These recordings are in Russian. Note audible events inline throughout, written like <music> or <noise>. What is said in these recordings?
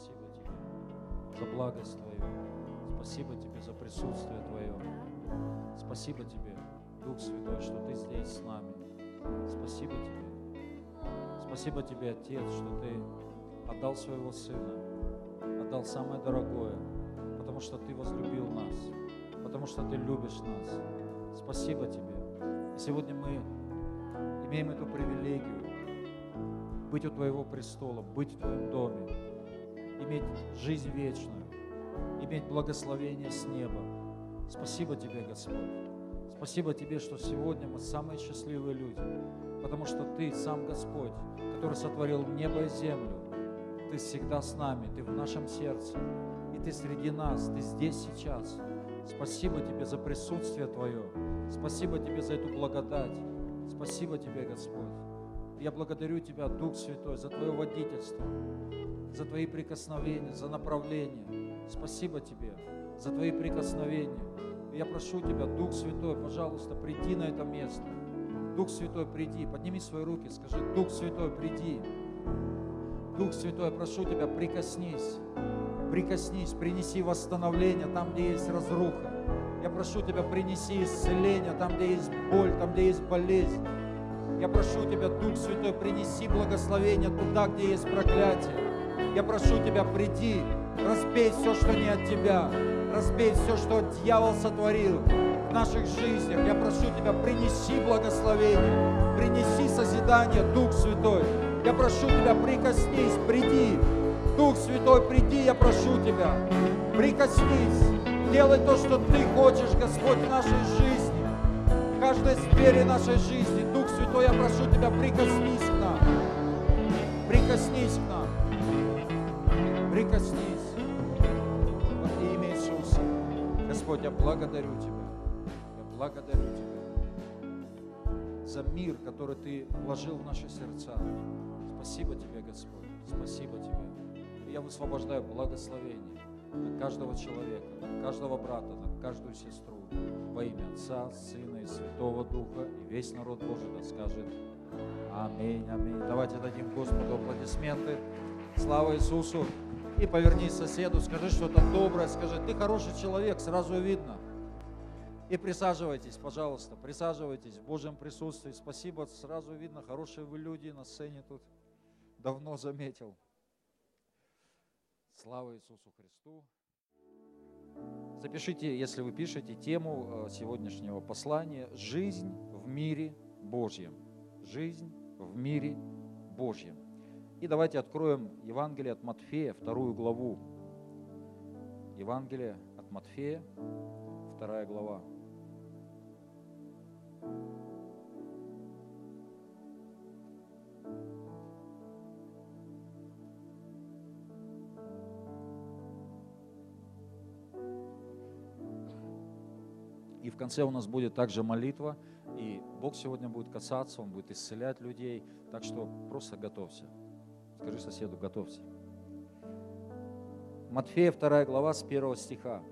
спасибо Тебе за благость Твою. Спасибо Тебе за присутствие Твое. Спасибо Тебе, Дух Святой, что Ты здесь с нами. Спасибо Тебе. Спасибо Тебе, Отец, что Ты отдал Своего Сына, отдал самое дорогое, потому что Ты возлюбил нас, потому что Ты любишь нас. Спасибо Тебе. И сегодня мы имеем эту привилегию быть у Твоего престола, быть в Твоем доме, иметь жизнь вечную, иметь благословение с неба. Спасибо Тебе, Господь. Спасибо Тебе, что сегодня мы самые счастливые люди, потому что Ты сам Господь, который сотворил небо и землю. Ты всегда с нами, Ты в нашем сердце, и Ты среди нас, Ты здесь сейчас. Спасибо Тебе за присутствие Твое. Спасибо Тебе за эту благодать. Спасибо Тебе, Господь. Я благодарю Тебя, Дух Святой, за Твое водительство, за Твои прикосновения, за направление. Спасибо Тебе за Твои прикосновения. Я прошу Тебя, Дух Святой, пожалуйста, приди на это место. Дух Святой, приди, подними свои руки, скажи, Дух Святой, приди. Дух Святой, прошу Тебя, прикоснись, прикоснись, принеси восстановление там, где есть разруха. Я прошу Тебя, принеси исцеление там, где есть боль, там, где есть болезнь. Я прошу Тебя, Дух Святой, принеси благословение туда, где есть проклятие. Я прошу Тебя, приди, разбей все, что не от Тебя, разбей все, что дьявол сотворил в наших жизнях. Я прошу Тебя, принеси благословение, принеси созидание, Дух Святой. Я прошу Тебя, прикоснись, приди. Дух Святой, приди, я прошу Тебя. Прикоснись, делай то, что Ты хочешь, Господь, в нашей жизни. В каждой сфере нашей жизни. Святой, я прошу Тебя, прикоснись к нам. Прикоснись к нам. Прикоснись. Во имя Иисуса. Господь, я благодарю Тебя. Я благодарю Тебя за мир, который Ты вложил в наши сердца. Спасибо Тебе, Господь. Спасибо Тебе. Я высвобождаю благословение на каждого человека, на каждого брата, на каждую сестру во имя Отца, Сына и Святого Духа. И весь народ Божий да скажет Аминь, аминь. Давайте дадим Господу аплодисменты. Слава Иисусу. И повернись соседу, скажи что-то доброе, скажи, ты хороший человек, сразу видно. И присаживайтесь, пожалуйста, присаживайтесь в Божьем присутствии. Спасибо, сразу видно, хорошие вы люди на сцене тут. Давно заметил. Слава Иисусу Христу. Запишите, если вы пишете, тему э, сегодняшнего послания «Жизнь в мире Божьем». Жизнь в мире Божьем. И давайте откроем Евангелие от Матфея, вторую главу. Евангелие от Матфея, вторая глава. Конце у нас будет также молитва, и Бог сегодня будет касаться, Он будет исцелять людей, так что просто готовься. Скажи соседу, готовься. Матфея 2 глава с 1 стиха.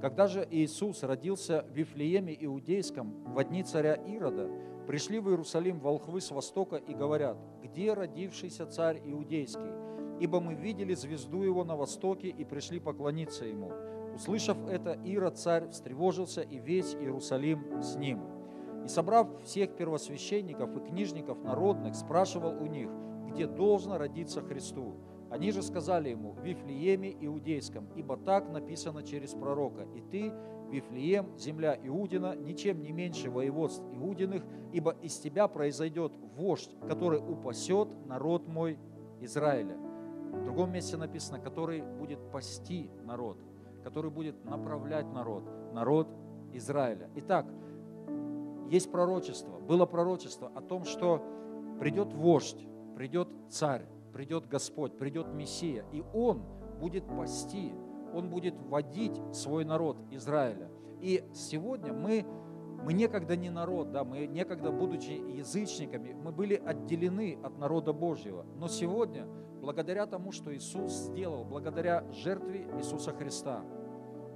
Когда же Иисус родился в Вифлееме Иудейском в дни царя Ирода, пришли в Иерусалим волхвы с востока и говорят, где родившийся царь Иудейский? Ибо мы видели звезду его на востоке и пришли поклониться ему. Услышав это, Ирод царь встревожился, и весь Иерусалим с ним. И собрав всех первосвященников и книжников народных, спрашивал у них, где должно родиться Христу. Они же сказали ему, в Вифлееме Иудейском, ибо так написано через пророка. И ты, Вифлеем, земля Иудина, ничем не меньше воеводств Иудиных, ибо из тебя произойдет вождь, который упасет народ мой Израиля. В другом месте написано, который будет пасти народ, который будет направлять народ, народ Израиля. Итак, есть пророчество, было пророчество о том, что придет вождь, придет царь, придет Господь, придет Мессия, и Он будет пасти, Он будет водить свой народ Израиля. И сегодня мы, мы некогда не народ, да, мы некогда, будучи язычниками, мы были отделены от народа Божьего. Но сегодня, благодаря тому, что Иисус сделал, благодаря жертве Иисуса Христа,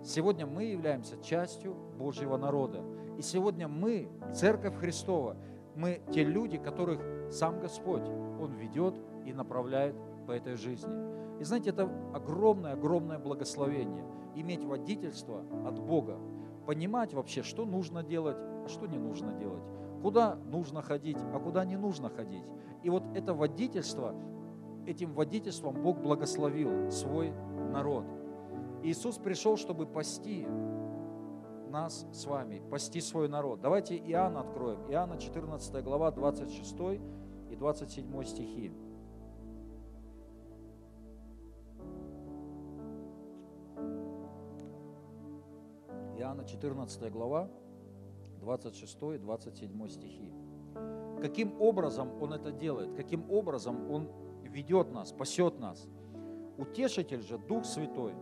сегодня мы являемся частью Божьего народа. И сегодня мы, Церковь Христова, мы те люди, которых сам Господь, Он ведет и направляет по этой жизни. И знаете, это огромное-огромное благословение иметь водительство от Бога, понимать вообще, что нужно делать, а что не нужно делать, куда нужно ходить, а куда не нужно ходить. И вот это водительство, этим водительством Бог благословил свой народ. Иисус пришел, чтобы пасти нас с вами, пасти свой народ. Давайте Иоанна откроем. Иоанна 14 глава, 26 и 27 стихи. Иоанна 14 глава, 26 и 27 стихи. Каким образом Он это делает? Каким образом Он ведет нас, спасет нас? Утешитель же, Дух Святой,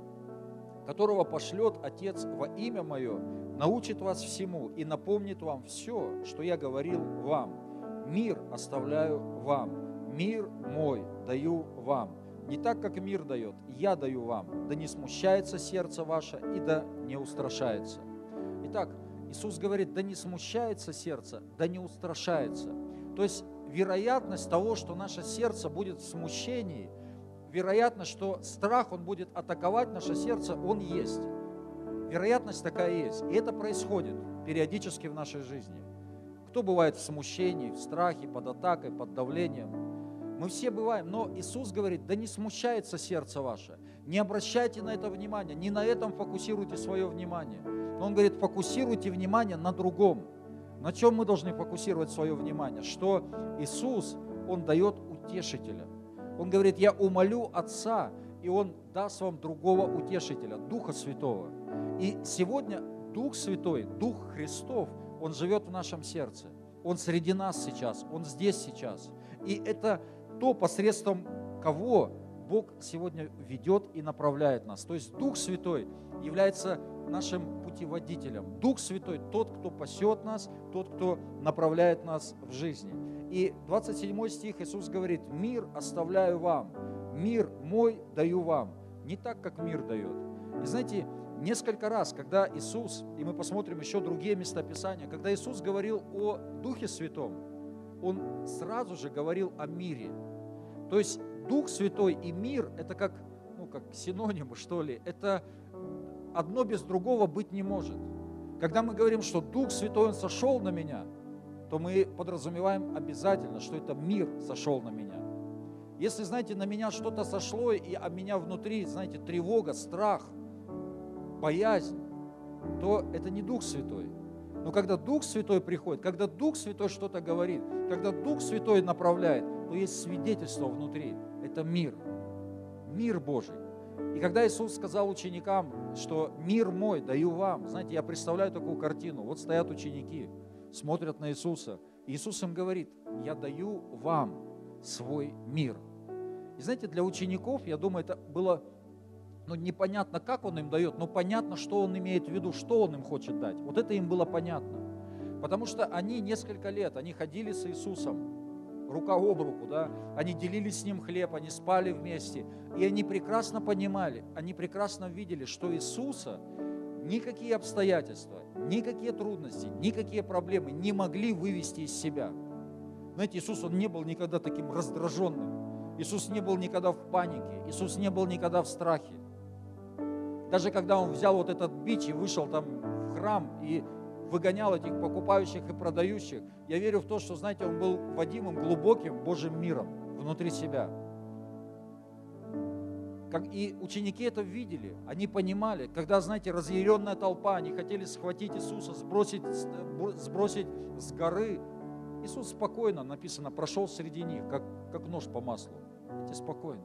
которого пошлет Отец во имя Мое, научит вас всему и напомнит вам все, что я говорил вам. Мир оставляю вам, мир мой даю вам. Не так, как мир дает, я даю вам. Да не смущается сердце ваше и да не устрашается. Итак, Иисус говорит, да не смущается сердце, да не устрашается. То есть вероятность того, что наше сердце будет в смущении, вероятность, что страх, он будет атаковать наше сердце, он есть. Вероятность такая есть. И это происходит периодически в нашей жизни. Кто бывает в смущении, в страхе, под атакой, под давлением? Мы все бываем, но Иисус говорит, да не смущается сердце ваше, не обращайте на это внимание, не на этом фокусируйте свое внимание. Он говорит, фокусируйте внимание на другом. На чем мы должны фокусировать свое внимание? Что Иисус, Он дает утешителя. Он говорит, я умолю Отца, и Он даст вам другого утешителя, Духа Святого. И сегодня Дух Святой, Дух Христов, Он живет в нашем сердце. Он среди нас сейчас, Он здесь сейчас. И это то, посредством кого Бог сегодня ведет и направляет нас. То есть Дух Святой является нашим путеводителем. Дух Святой – тот, кто пасет нас, тот, кто направляет нас в жизни. И 27 стих Иисус говорит, «Мир оставляю вам, мир мой даю вам, не так, как мир дает». И знаете, несколько раз, когда Иисус, и мы посмотрим еще другие места Писания, когда Иисус говорил о Духе Святом, Он сразу же говорил о мире. То есть Дух Святой и мир – это как, ну, как синонимы, что ли. Это одно без другого быть не может. Когда мы говорим, что Дух Святой, Он сошел на меня, то мы подразумеваем обязательно, что это мир сошел на меня. Если, знаете, на меня что-то сошло, и а меня внутри, знаете, тревога, страх – боязнь, то это не Дух Святой. Но когда Дух Святой приходит, когда Дух Святой что-то говорит, когда Дух Святой направляет, то есть свидетельство внутри. Это мир. Мир Божий. И когда Иисус сказал ученикам, что мир мой даю вам, знаете, я представляю такую картину. Вот стоят ученики, смотрят на Иисуса. Иисус им говорит, я даю вам свой мир. И знаете, для учеников, я думаю, это было ну, непонятно, как он им дает, но понятно, что он имеет в виду, что он им хочет дать. Вот это им было понятно. Потому что они несколько лет, они ходили с Иисусом, рука об руку, да, они делили с Ним хлеб, они спали вместе, и они прекрасно понимали, они прекрасно видели, что Иисуса никакие обстоятельства, никакие трудности, никакие проблемы не могли вывести из себя. Знаете, Иисус, Он не был никогда таким раздраженным, Иисус не был никогда в панике, Иисус не был никогда в страхе. Даже когда он взял вот этот бич и вышел там в храм и выгонял этих покупающих и продающих, я верю в то, что, знаете, он был водимым глубоким Божьим миром внутри себя. Как и ученики это видели, они понимали, когда, знаете, разъяренная толпа, они хотели схватить Иисуса, сбросить, сбросить с горы. Иисус спокойно, написано, прошел среди них, как, как нож по маслу. Эти спокойно.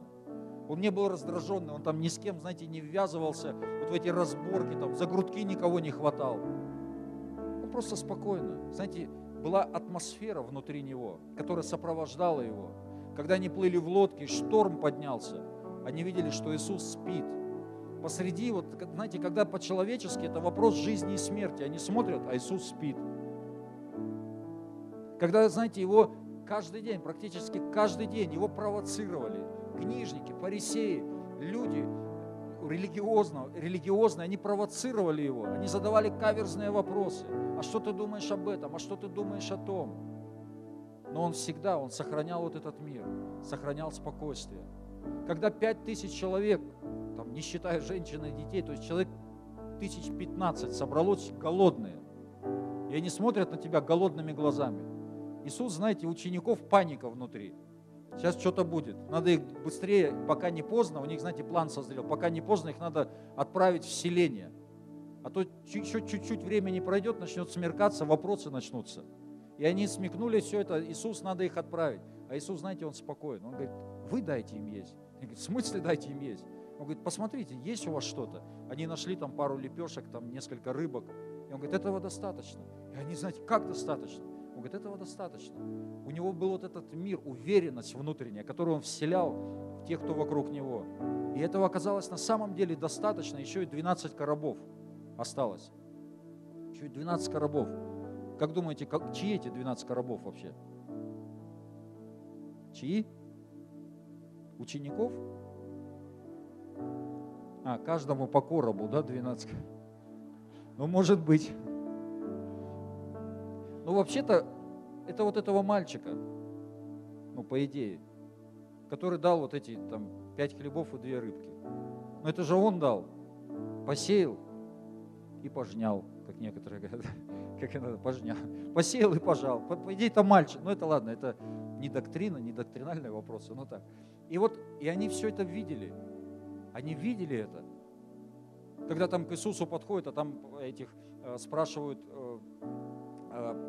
Он не был раздраженный, он там ни с кем, знаете, не ввязывался вот в эти разборки, там за грудки никого не хватал. Просто спокойно. Знаете, была атмосфера внутри него, которая сопровождала его. Когда они плыли в лодке, шторм поднялся, они видели, что Иисус спит. Посреди, вот, знаете, когда по-человечески это вопрос жизни и смерти, они смотрят, а Иисус спит. Когда, знаете, его каждый день, практически каждый день его провоцировали – книжники, фарисеи, люди религиозно, религиозные, они провоцировали его, они задавали каверзные вопросы. А что ты думаешь об этом? А что ты думаешь о том? Но он всегда, он сохранял вот этот мир, сохранял спокойствие. Когда пять тысяч человек, там, не считая женщин и детей, то есть человек тысяч пятнадцать собралось голодные, и они смотрят на тебя голодными глазами. Иисус, знаете, учеников паника внутри. Сейчас что-то будет. Надо их быстрее, пока не поздно, у них, знаете, план созрел, пока не поздно, их надо отправить в селение. А то еще чуть-чуть времени пройдет, начнет смеркаться, вопросы начнутся. И они смекнули все это, Иисус, надо их отправить. А Иисус, знаете, Он спокоен. Он говорит, вы дайте им есть. Они говорят, в смысле дайте им есть? Он говорит, посмотрите, есть у вас что-то. Они нашли там пару лепешек, там несколько рыбок. И он говорит, этого достаточно. И они, знаете, как достаточно? Он говорит, этого достаточно. У него был вот этот мир, уверенность внутренняя, которую он вселял в тех, кто вокруг него. И этого оказалось на самом деле достаточно. Еще и 12 коробов осталось. Еще и 12 коробов. Как думаете, как, чьи эти 12 коробов вообще? Чьи? Учеников? А, каждому по коробу, да, 12? Ну, может быть. Ну, вообще-то, это вот этого мальчика, ну, по идее, который дал вот эти там пять хлебов и две рыбки. Но это же он дал, посеял и пожнял, как некоторые говорят, <laughs> как это пожнял. Посеял и пожал. По, по идее, это мальчик. Ну, это ладно, это не доктрина, не доктринальные вопросы, но так. И вот, и они все это видели. Они видели это. Когда там к Иисусу подходят, а там этих э, спрашивают э,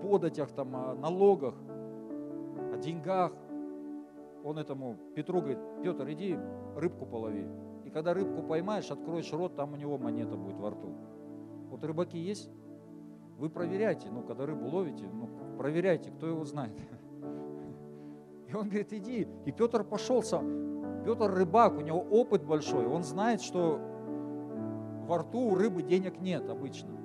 податях, там, о налогах, о деньгах, он этому Петру говорит, Петр, иди рыбку полови. И когда рыбку поймаешь, откроешь рот, там у него монета будет во рту. Вот рыбаки есть, вы проверяйте, ну, когда рыбу ловите, ну, проверяйте, кто его знает. И он говорит, иди. И Петр пошел сам. Петр рыбак, у него опыт большой. Он знает, что во рту у рыбы денег нет обычно.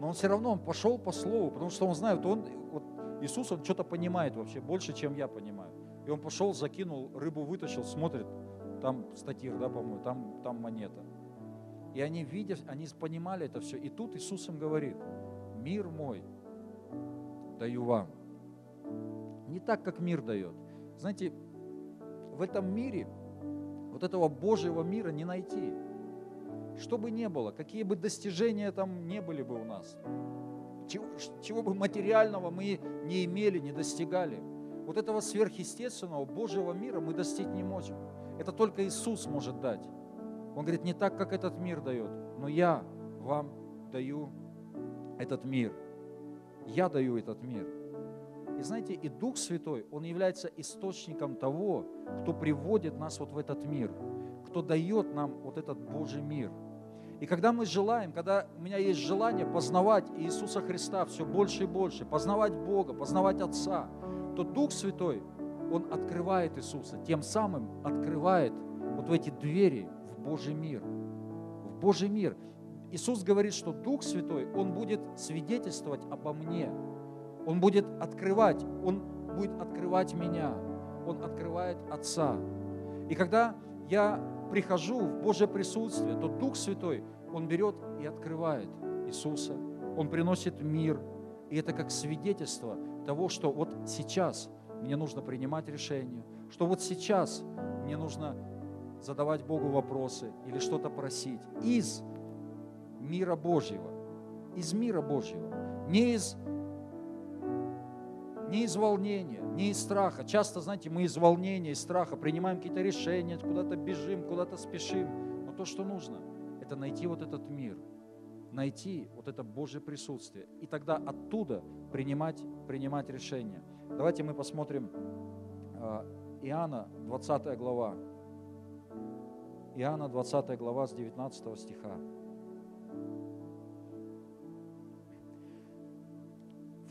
Но он все равно, он пошел по слову, потому что он знает, он, вот Иисус, он что-то понимает вообще, больше, чем я понимаю. И он пошел, закинул, рыбу вытащил, смотрит, там статир, да, по-моему, там, там монета. И они видят, они понимали это все. И тут Иисус им говорит, мир мой даю вам, не так, как мир дает. Знаете, в этом мире вот этого Божьего мира не найти. Что бы ни было, какие бы достижения там не были бы у нас, чего, чего бы материального мы не имели, не достигали, вот этого сверхъестественного Божьего мира мы достичь не можем. Это только Иисус может дать. Он говорит, не так, как этот мир дает, но я вам даю этот мир. Я даю этот мир. И знаете, и Дух Святой, Он является источником того, кто приводит нас вот в этот мир, кто дает нам вот этот Божий мир. И когда мы желаем, когда у меня есть желание познавать Иисуса Христа все больше и больше, познавать Бога, познавать Отца, то Дух Святой, Он открывает Иисуса, тем самым открывает вот в эти двери в Божий мир. В Божий мир. Иисус говорит, что Дух Святой, Он будет свидетельствовать обо мне – он будет открывать, Он будет открывать меня, Он открывает Отца. И когда я прихожу в Божье присутствие, то Дух Святой, Он берет и открывает Иисуса, Он приносит мир. И это как свидетельство того, что вот сейчас мне нужно принимать решение, что вот сейчас мне нужно задавать Богу вопросы или что-то просить из мира Божьего, из мира Божьего, не из не из волнения, не из страха. Часто, знаете, мы из волнения, из страха принимаем какие-то решения, куда-то бежим, куда-то спешим. Но то, что нужно, это найти вот этот мир, найти вот это Божье присутствие. И тогда оттуда принимать, принимать решения. Давайте мы посмотрим а, Иоанна, 20 глава. Иоанна, 20 глава с 19 стиха.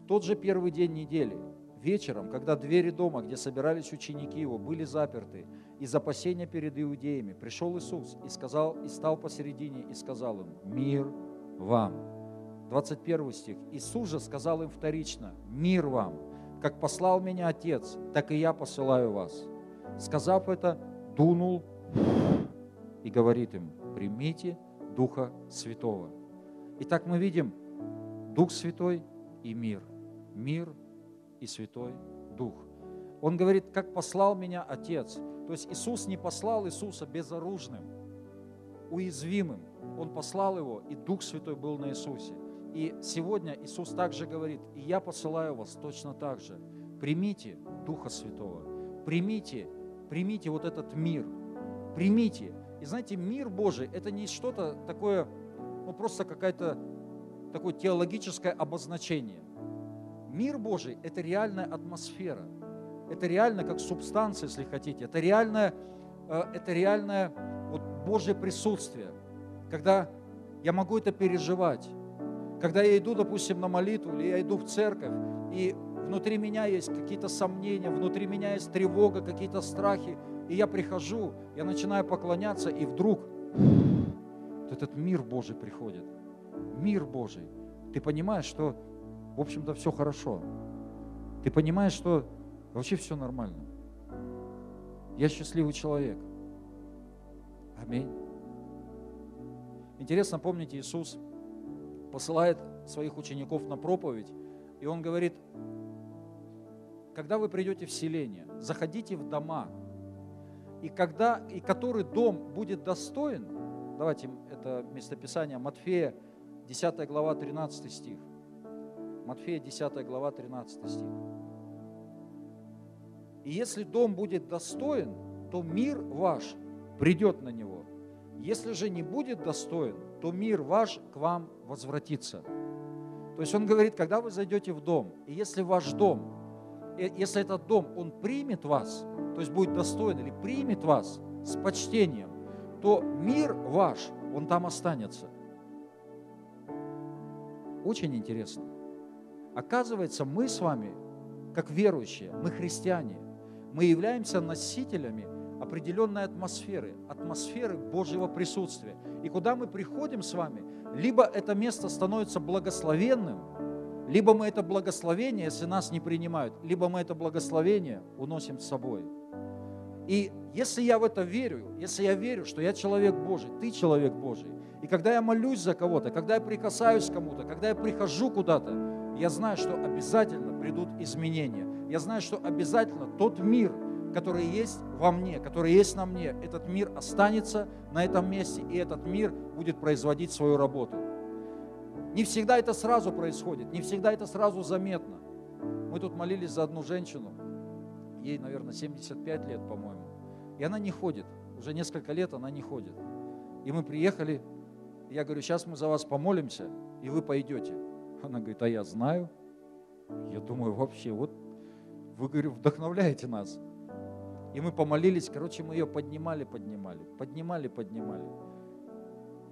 Тот же первый день недели, вечером, когда двери дома, где собирались ученики его, были заперты, из опасения перед иудеями, пришел Иисус и, сказал, и стал посередине и сказал им, «Мир вам». 21 стих. Иисус же сказал им вторично, «Мир вам! Как послал меня Отец, так и я посылаю вас». Сказав это, дунул и говорит им, «Примите Духа Святого». Итак, мы видим Дух Святой и мир – мир и Святой Дух. Он говорит, как послал меня Отец. То есть Иисус не послал Иисуса безоружным, уязвимым. Он послал его, и Дух Святой был на Иисусе. И сегодня Иисус также говорит, и я посылаю вас точно так же. Примите Духа Святого, примите, примите вот этот мир, примите. И знаете, мир Божий – это не что-то такое, ну просто какая-то такое теологическое обозначение. Мир Божий – это реальная атмосфера. Это реально как субстанция, если хотите. Это реальное, э, это реальное вот Божье присутствие. Когда я могу это переживать. Когда я иду, допустим, на молитву, или я иду в церковь, и внутри меня есть какие-то сомнения, внутри меня есть тревога, какие-то страхи, и я прихожу, я начинаю поклоняться, и вдруг вот этот мир Божий приходит. Мир Божий. Ты понимаешь, что, в общем-то, все хорошо. Ты понимаешь, что вообще все нормально. Я счастливый человек. Аминь. Интересно, помните, Иисус посылает своих учеников на проповедь, и Он говорит, когда вы придете в селение, заходите в дома, и, когда, и который дом будет достоин, давайте это местописание Матфея, 10 глава, 13 стих. Матфея, 10 глава, 13 стих. И если дом будет достоин, то мир ваш придет на него. Если же не будет достоин, то мир ваш к вам возвратится. То есть он говорит, когда вы зайдете в дом, и если ваш дом, э, если этот дом, он примет вас, то есть будет достоин или примет вас с почтением, то мир ваш, он там останется. Очень интересно. Оказывается, мы с вами, как верующие, мы христиане, мы являемся носителями определенной атмосферы, атмосферы Божьего присутствия. И куда мы приходим с вами, либо это место становится благословенным, либо мы это благословение, если нас не принимают, либо мы это благословение уносим с собой. И если я в это верю, если я верю, что я человек Божий, ты человек Божий, и когда я молюсь за кого-то, когда я прикасаюсь к кому-то, когда я прихожу куда-то, я знаю, что обязательно придут изменения. Я знаю, что обязательно тот мир, который есть во мне, который есть на мне, этот мир останется на этом месте, и этот мир будет производить свою работу. Не всегда это сразу происходит, не всегда это сразу заметно. Мы тут молились за одну женщину, ей, наверное, 75 лет, по-моему, и она не ходит, уже несколько лет она не ходит. И мы приехали, я говорю, сейчас мы за вас помолимся, и вы пойдете. Она говорит, а я знаю. Я думаю, вообще, вот вы, говорю, вдохновляете нас. И мы помолились, короче, мы ее поднимали, поднимали, поднимали, поднимали.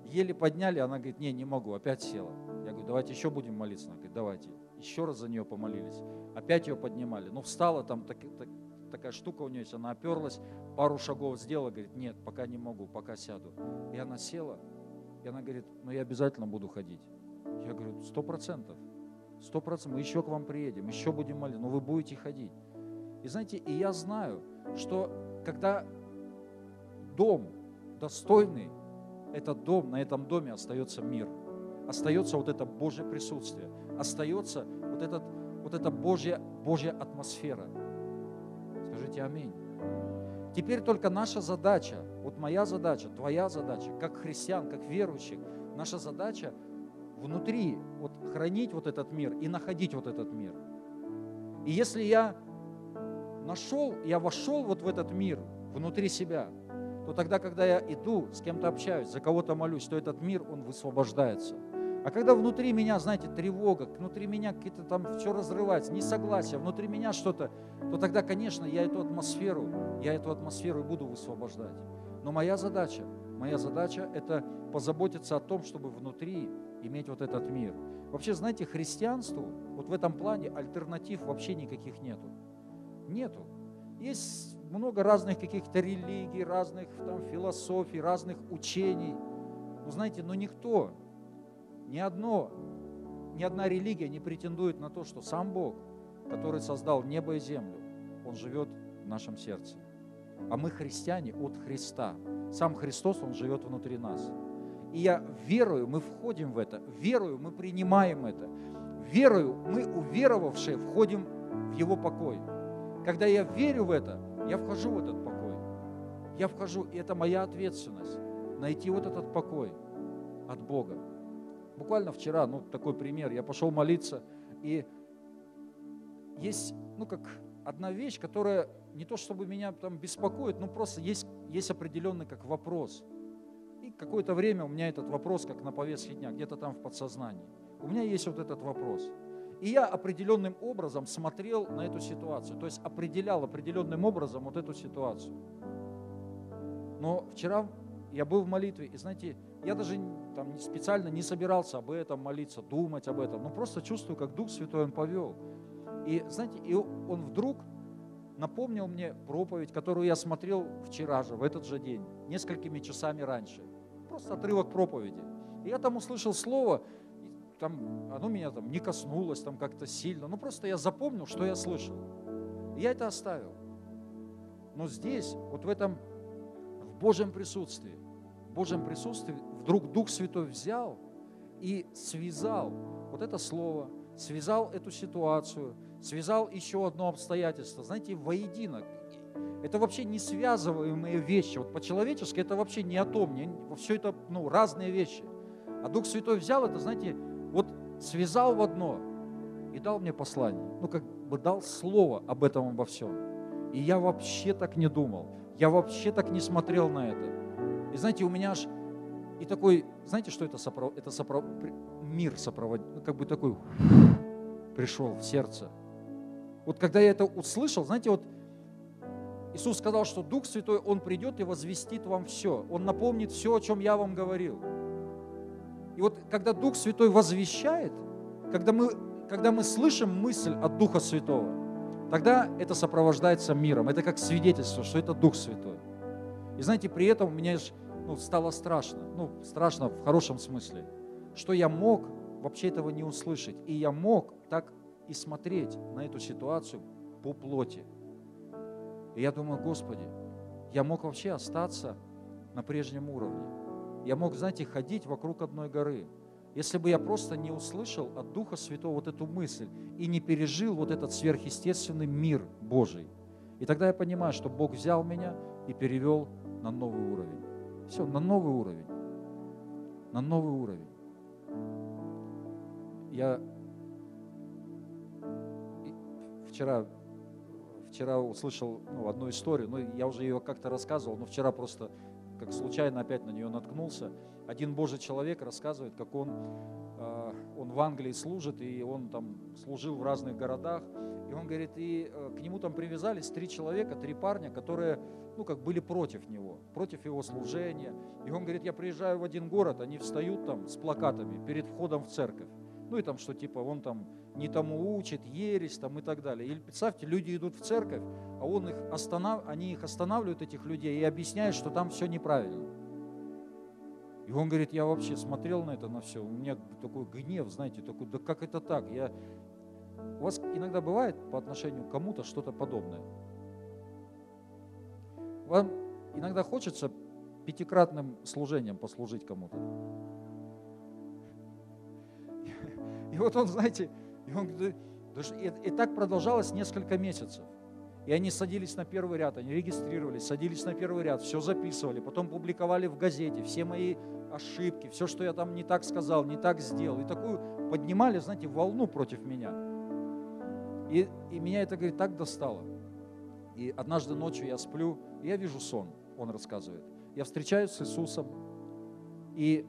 Еле подняли, она говорит, не, не могу, опять села. Я говорю, давайте еще будем молиться. Она говорит, давайте. Еще раз за нее помолились. Опять ее поднимали. Ну, встала там так, так, такая штука у нее есть, она оперлась, пару шагов сделала, говорит, нет, пока не могу, пока сяду. И она села, и она говорит, ну я обязательно буду ходить. Я говорю, сто процентов, сто процентов, мы еще к вам приедем, еще будем молиться, но вы будете ходить. И знаете, и я знаю, что когда дом достойный, этот дом, на этом доме остается мир, остается вот это Божье присутствие, остается вот, этот, вот эта Божья, Божья атмосфера. Скажите аминь. Теперь только наша задача, вот моя задача, твоя задача, как христиан, как верующих, наша задача внутри вот хранить вот этот мир и находить вот этот мир. И если я нашел, я вошел вот в этот мир внутри себя, то тогда, когда я иду, с кем-то общаюсь, за кого-то молюсь, то этот мир, он высвобождается. А когда внутри меня, знаете, тревога, внутри меня какие-то там все разрывается, несогласие, внутри меня что-то, то тогда, конечно, я эту атмосферу, я эту атмосферу буду высвобождать. Но моя задача, моя задача – это позаботиться о том, чтобы внутри иметь вот этот мир. Вообще, знаете, христианству вот в этом плане альтернатив вообще никаких нету. Нету. Есть много разных каких-то религий, разных там философий, разных учений. Но знаете, но никто, ни одно, ни одна религия не претендует на то, что сам Бог, который создал небо и землю, Он живет в нашем сердце. А мы христиане от Христа. Сам Христос, Он живет внутри нас. И я верую, мы входим в это, верую, мы принимаем это. Верую, мы уверовавшие входим в Его покой. когда я верю в это, я вхожу в этот покой. Я вхожу, и это моя ответственность, найти вот этот покой от Бога. Буквально вчера, ну, такой пример, я пошел молиться, и есть, ну, как одна вещь, которая не то чтобы меня там беспокоит, но просто есть, есть определенный как вопрос. И какое-то время у меня этот вопрос как на повестке дня, где-то там в подсознании. У меня есть вот этот вопрос. И я определенным образом смотрел на эту ситуацию, то есть определял определенным образом вот эту ситуацию. Но вчера я был в молитве, и знаете, я даже там специально не собирался об этом молиться, думать об этом, но просто чувствую, как Дух Святой Он повел. И знаете, и Он вдруг напомнил мне проповедь, которую я смотрел вчера же, в этот же день, несколькими часами раньше. Просто отрывок проповеди. И я там услышал слово, там, оно меня там не коснулось там как-то сильно, ну просто я запомнил, что я слышал. И я это оставил. Но здесь, вот в этом, в Божьем присутствии, в Божьем присутствии вдруг Дух Святой взял и связал вот это слово, связал эту ситуацию, связал еще одно обстоятельство, знаете, воедино. Это вообще не связываемые вещи. Вот по-человечески это вообще не о том. Не, все это ну, разные вещи. А Дух Святой взял это, знаете, вот связал в одно и дал мне послание. Ну, как бы дал слово об этом обо всем. И я вообще так не думал. Я вообще так не смотрел на это. И знаете, у меня аж и такой, знаете, что это, сопров... это сопров... мир сопроводил, ну, как бы такой пришел в сердце. Вот когда я это услышал, знаете, вот Иисус сказал, что Дух Святой, Он придет и возвестит вам все. Он напомнит все, о чем я вам говорил. И вот когда Дух Святой возвещает, когда мы, когда мы слышим мысль от Духа Святого, тогда это сопровождается миром. Это как свидетельство, что это Дух Святой. И знаете, при этом у меня ну, стало страшно. Ну, страшно в хорошем смысле. Что я мог вообще этого не услышать. И я мог так и смотреть на эту ситуацию по плоти. И я думаю, Господи, я мог вообще остаться на прежнем уровне. Я мог, знаете, ходить вокруг одной горы. Если бы я просто не услышал от Духа Святого вот эту мысль и не пережил вот этот сверхъестественный мир Божий. И тогда я понимаю, что Бог взял меня и перевел на новый уровень. Все, на новый уровень. На новый уровень. Я вчера, вчера услышал ну, одну историю, ну, я уже ее как-то рассказывал, но вчера просто как случайно опять на нее наткнулся. Один Божий человек рассказывает, как он, а, он в Англии служит, и он там служил в разных городах. И он говорит, и э, к нему там привязались три человека, три парня, которые, ну, как были против него, против его служения. И он говорит, я приезжаю в один город, они встают там с плакатами перед входом в церковь. Ну и там, что типа он там не тому учит, ересь там и так далее. Или представьте, люди идут в церковь, а он их останов... они их останавливают, этих людей, и объясняют, что там все неправильно. И он говорит, я вообще смотрел на это, на все, у меня такой гнев, знаете, такой, да как это так? Я... У вас иногда бывает по отношению к кому-то что-то подобное? Вам иногда хочется пятикратным служением послужить кому-то. <laughs> И вот он, знаете, и, он, и, и так продолжалось несколько месяцев. И они садились на первый ряд, они регистрировались, садились на первый ряд, все записывали, потом публиковали в газете все мои ошибки, все, что я там не так сказал, не так сделал. И такую поднимали, знаете, волну против меня. И, и меня это, говорит, так достало. И однажды ночью я сплю, и я вижу сон, он рассказывает. Я встречаюсь с Иисусом, и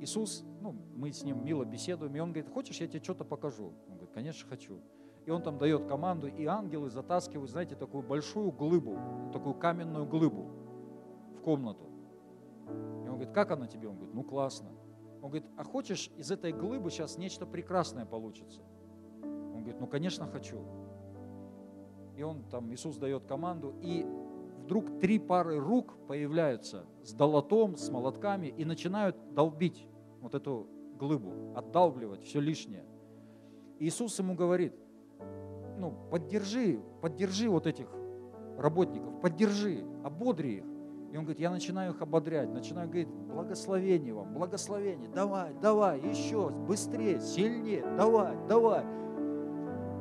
Иисус ну, мы с ним мило беседуем, и он говорит, хочешь, я тебе что-то покажу? Он говорит, конечно, хочу. И он там дает команду, и ангелы затаскивают, знаете, такую большую глыбу, такую каменную глыбу в комнату. И он говорит, как она тебе? Он говорит, ну классно. Он говорит, а хочешь, из этой глыбы сейчас нечто прекрасное получится? Он говорит, ну конечно хочу. И он там, Иисус дает команду, и вдруг три пары рук появляются с долотом, с молотками и начинают долбить вот эту глыбу, отдалбливать все лишнее. Иисус ему говорит, ну, поддержи, поддержи вот этих работников, поддержи, ободри их. И он говорит, я начинаю их ободрять, начинаю говорить, благословение вам, благословение, давай, давай, еще, быстрее, сильнее, давай, давай.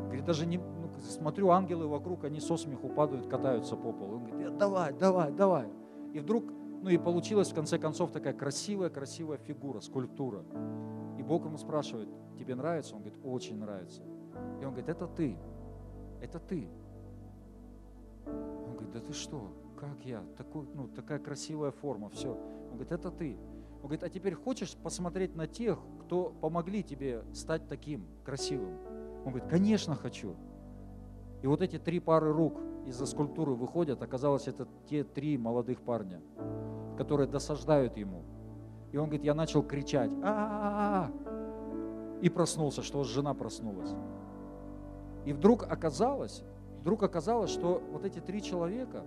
Говорит, даже не, ну, смотрю, ангелы вокруг, они со смеху падают, катаются по полу. Он говорит, давай, давай, давай. И вдруг, ну и получилась в конце концов такая красивая, красивая фигура, скульптура. И Бог ему спрашивает, тебе нравится? Он говорит, очень нравится. И он говорит, это ты, это ты. Он говорит, да ты что, как я? Такой, ну, такая красивая форма, все. Он говорит, это ты. Он говорит, а теперь хочешь посмотреть на тех, кто помогли тебе стать таким красивым? Он говорит, конечно хочу. И вот эти три пары рук из-за скульптуры выходят, оказалось, это те три молодых парня, которые досаждают ему. И он говорит, я начал кричать, а, -а, -а, -а! и проснулся, что жена проснулась. И вдруг оказалось, вдруг оказалось, что вот эти три человека,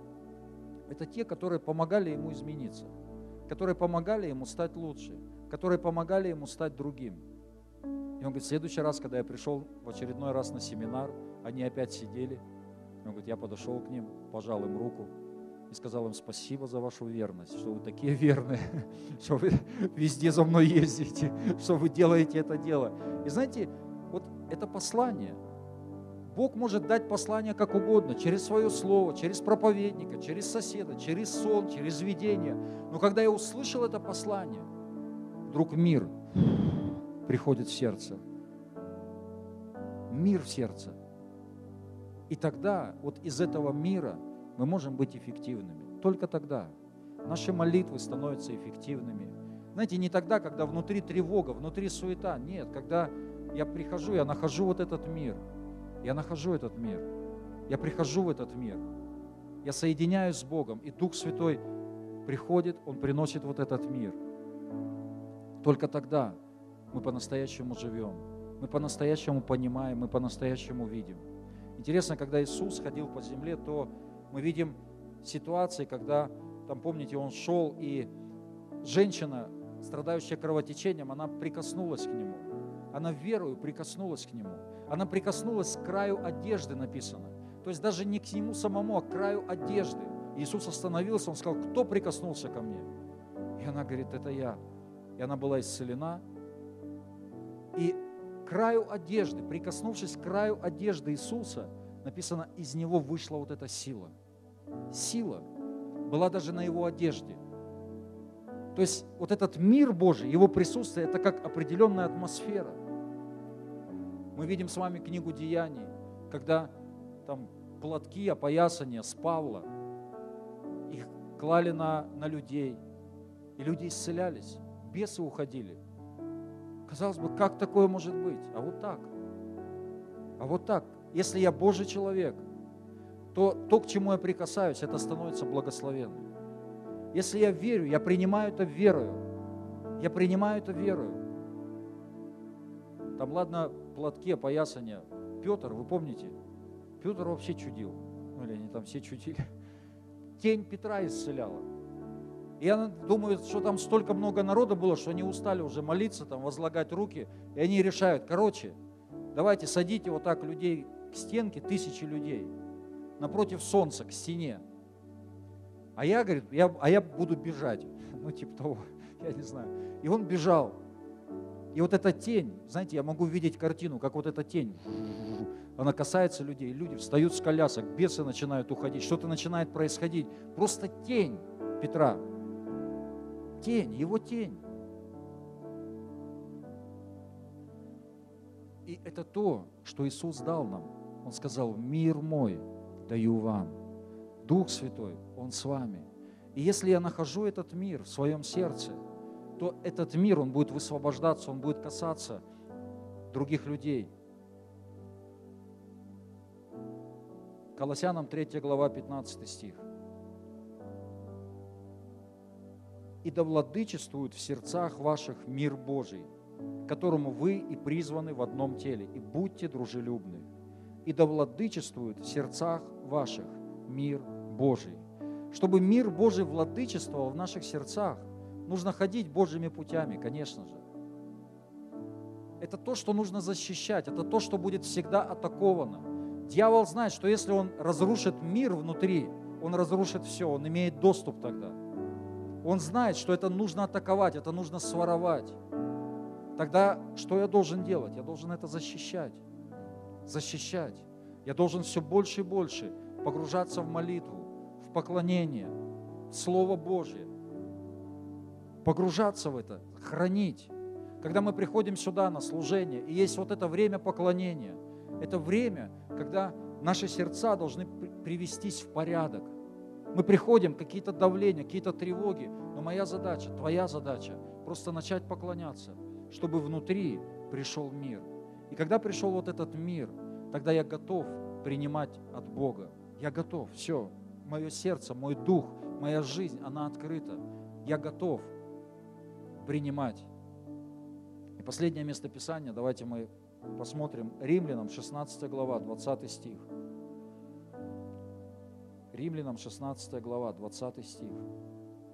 это те, которые помогали ему измениться, которые помогали ему стать лучше, которые помогали ему стать другим. И он говорит, в следующий раз, когда я пришел в очередной раз на семинар, они опять сидели. Он говорит, я подошел к ним, пожал им руку и сказал им спасибо за вашу верность, что вы такие верные, <laughs> что вы везде за мной ездите, что вы делаете это дело. И знаете, вот это послание – Бог может дать послание как угодно, через свое слово, через проповедника, через соседа, через сон, через видение. Но когда я услышал это послание, вдруг мир приходит в сердце. Мир в сердце. И тогда вот из этого мира мы можем быть эффективными. Только тогда. Наши молитвы становятся эффективными. Знаете, не тогда, когда внутри тревога, внутри суета. Нет, когда я прихожу, я нахожу вот этот мир – я нахожу этот мир. Я прихожу в этот мир. Я соединяюсь с Богом, и Дух Святой приходит, Он приносит вот этот мир. Только тогда мы по-настоящему живем. Мы по-настоящему понимаем, мы по-настоящему видим. Интересно, когда Иисус ходил по земле, то мы видим ситуации, когда, там помните, Он шел, и женщина, страдающая кровотечением, она прикоснулась к Нему. Она верою прикоснулась к Нему. Она прикоснулась к краю одежды, написано. То есть даже не к нему самому, а к краю одежды. Иисус остановился, он сказал, кто прикоснулся ко мне? И она говорит, это я. И она была исцелена. И краю одежды, прикоснувшись к краю одежды Иисуса, написано, из него вышла вот эта сила. Сила была даже на его одежде. То есть вот этот мир Божий, его присутствие, это как определенная атмосфера. Мы видим с вами книгу Деяний, когда там платки, опоясания с Павла, их клали на, на людей, и люди исцелялись, бесы уходили. Казалось бы, как такое может быть? А вот так. А вот так. Если я Божий человек, то то, к чему я прикасаюсь, это становится благословенным. Если я верю, я принимаю это верою. Я принимаю это верою. Там, ладно, платке поясания. Петр, вы помните? Петр вообще чудил. Ну или они там все чудили. Тень Петра исцеляла. Я думаю, что там столько много народа было, что они устали уже молиться, там, возлагать руки. И они решают, короче, давайте садите вот так людей к стенке, тысячи людей, напротив солнца, к стене. А я, говорит, я, а я буду бежать. Ну, типа того, <laughs> я не знаю. И он бежал. И вот эта тень, знаете, я могу видеть картину, как вот эта тень, <laughs> она касается людей, люди встают с колясок, бесы начинают уходить, что-то начинает происходить. Просто тень Петра. Тень, его тень. И это то, что Иисус дал нам. Он сказал, мир мой даю вам. Дух Святой, Он с вами. И если я нахожу этот мир в своем сердце – то этот мир, он будет высвобождаться, он будет касаться других людей. Колоссянам 3 глава 15 стих. «И да владычествует в сердцах ваших мир Божий, которому вы и призваны в одном теле, и будьте дружелюбны. И да владычествует в сердцах ваших мир Божий». Чтобы мир Божий владычествовал в наших сердцах, Нужно ходить Божьими путями, конечно же. Это то, что нужно защищать, это то, что будет всегда атаковано. Дьявол знает, что если он разрушит мир внутри, он разрушит все, он имеет доступ тогда. Он знает, что это нужно атаковать, это нужно своровать. Тогда что я должен делать? Я должен это защищать. Защищать. Я должен все больше и больше погружаться в молитву, в поклонение, в Слово Божье. Погружаться в это, хранить. Когда мы приходим сюда на служение, и есть вот это время поклонения, это время, когда наши сердца должны привестись в порядок. Мы приходим, какие-то давления, какие-то тревоги, но моя задача, твоя задача, просто начать поклоняться, чтобы внутри пришел мир. И когда пришел вот этот мир, тогда я готов принимать от Бога. Я готов, все, мое сердце, мой дух, моя жизнь, она открыта. Я готов принимать. И последнее место Писания, давайте мы посмотрим Римлянам 16 глава, 20 стих. Римлянам 16 глава, 20 стих.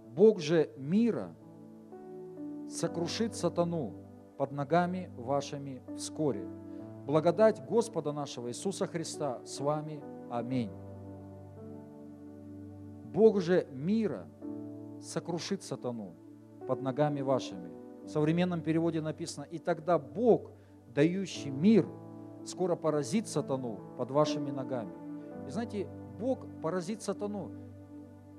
Бог же мира сокрушит сатану под ногами вашими вскоре. Благодать Господа нашего Иисуса Христа с вами. Аминь. Бог же мира сокрушит сатану под ногами вашими. В современном переводе написано, и тогда Бог, дающий мир, скоро поразит сатану под вашими ногами. И знаете, Бог поразит сатану.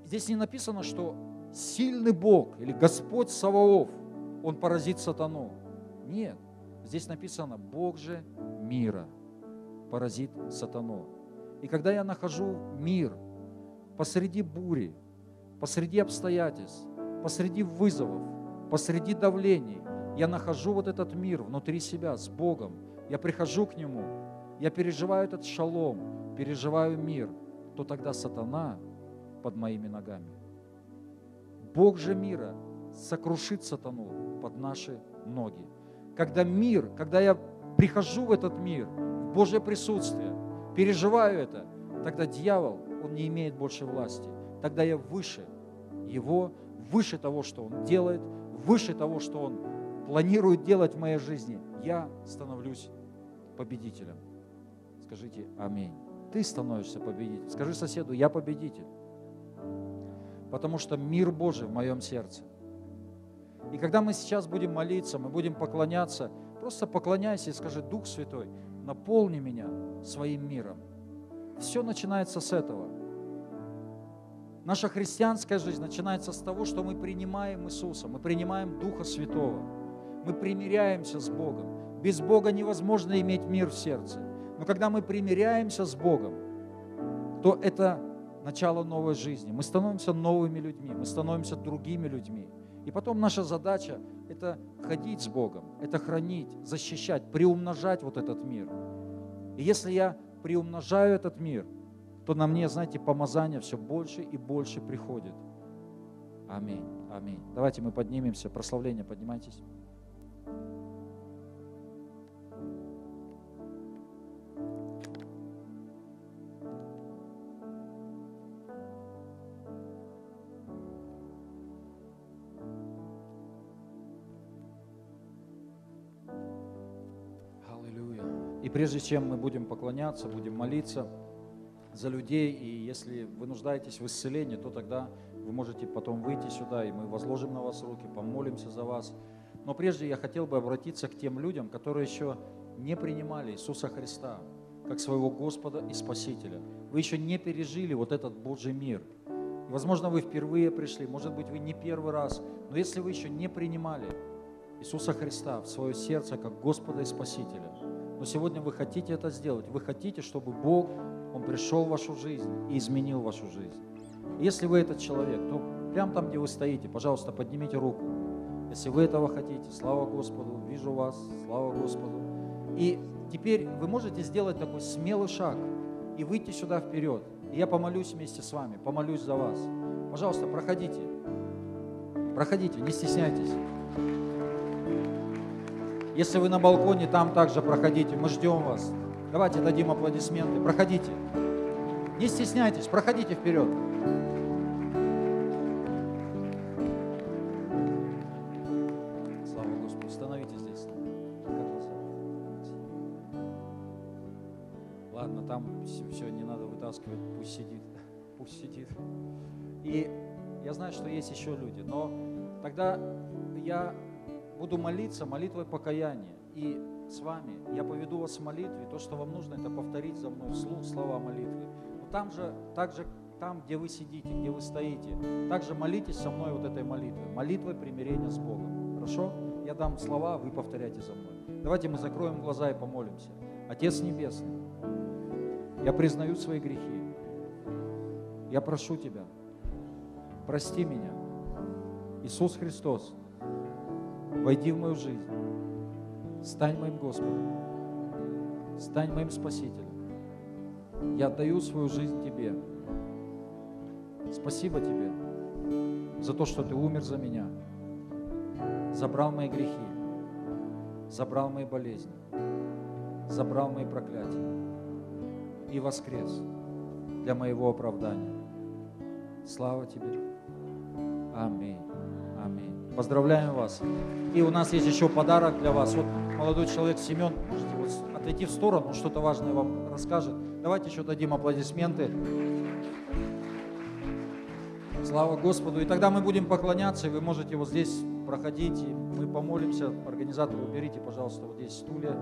Здесь не написано, что сильный Бог или Господь Саваоф, Он поразит сатану. Нет, здесь написано, Бог же мира поразит сатану. И когда я нахожу мир посреди бури, посреди обстоятельств, посреди вызовов, посреди давлений, я нахожу вот этот мир внутри себя с Богом, я прихожу к Нему, я переживаю этот шалом, переживаю мир – то тогда сатана под моими ногами. Бог же мира сокрушит сатану под наши ноги. Когда мир, когда я прихожу в этот мир, в Божье присутствие, переживаю это, тогда дьявол, он не имеет больше власти. Тогда я выше его, выше того, что он делает, выше того, что он планирует делать в моей жизни. Я становлюсь победителем. Скажите аминь ты становишься победителем. Скажи соседу, я победитель. Потому что мир Божий в моем сердце. И когда мы сейчас будем молиться, мы будем поклоняться, просто поклоняйся и скажи, Дух Святой, наполни меня своим миром. Все начинается с этого. Наша христианская жизнь начинается с того, что мы принимаем Иисуса, мы принимаем Духа Святого, мы примиряемся с Богом. Без Бога невозможно иметь мир в сердце. Но когда мы примиряемся с Богом, то это начало новой жизни. Мы становимся новыми людьми, мы становимся другими людьми. И потом наша задача – это ходить с Богом, это хранить, защищать, приумножать вот этот мир. И если я приумножаю этот мир, то на мне, знаете, помазание все больше и больше приходит. Аминь. Аминь. Давайте мы поднимемся. Прославление, поднимайтесь. И прежде чем мы будем поклоняться, будем молиться за людей, и если вы нуждаетесь в исцелении, то тогда вы можете потом выйти сюда, и мы возложим на вас руки, помолимся за вас. Но прежде я хотел бы обратиться к тем людям, которые еще не принимали Иисуса Христа как своего Господа и Спасителя. Вы еще не пережили вот этот Божий мир. И, возможно, вы впервые пришли, может быть, вы не первый раз, но если вы еще не принимали Иисуса Христа в свое сердце как Господа и Спасителя, но сегодня вы хотите это сделать. Вы хотите, чтобы Бог, Он пришел в вашу жизнь и изменил вашу жизнь. Если вы этот человек, то прямо там, где вы стоите, пожалуйста, поднимите руку. Если вы этого хотите, слава Господу, вижу вас, слава Господу. И теперь вы можете сделать такой смелый шаг и выйти сюда вперед. И я помолюсь вместе с вами, помолюсь за вас. Пожалуйста, проходите. Проходите, не стесняйтесь. Если вы на балконе, там также проходите, мы ждем вас. Давайте дадим аплодисменты. Проходите. Не стесняйтесь, проходите вперед. Слава Господу. Становитесь здесь. Ладно, там все не надо вытаскивать, пусть сидит. Пусть сидит. И я знаю, что есть еще люди, но тогда я буду молиться молитвой покаяния. И с вами. Я поведу вас в молитве. То, что вам нужно, это повторить за мной вслух слова молитвы. Но там же, так же, там, где вы сидите, где вы стоите, также молитесь со мной вот этой молитвой. Молитвой примирения с Богом. Хорошо? Я дам слова, вы повторяйте за мной. Давайте мы закроем глаза и помолимся. Отец Небесный, я признаю свои грехи. Я прошу Тебя, прости меня. Иисус Христос, войди в мою жизнь. Стань моим Господом. Стань моим Спасителем. Я отдаю свою жизнь Тебе. Спасибо Тебе за то, что Ты умер за меня. Забрал мои грехи. Забрал мои болезни. Забрал мои проклятия. И воскрес для моего оправдания. Слава Тебе. Аминь. Поздравляем вас. И у нас есть еще подарок для вас. Вот молодой человек Семен, можете вот отойти в сторону, что-то важное вам расскажет. Давайте еще дадим аплодисменты. Слава Господу. И тогда мы будем поклоняться, и вы можете вот здесь проходить, и мы помолимся. Организаторы, уберите, пожалуйста, вот здесь стулья,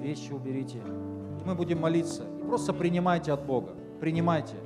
вещи уберите. И мы будем молиться. И просто принимайте от Бога. Принимайте.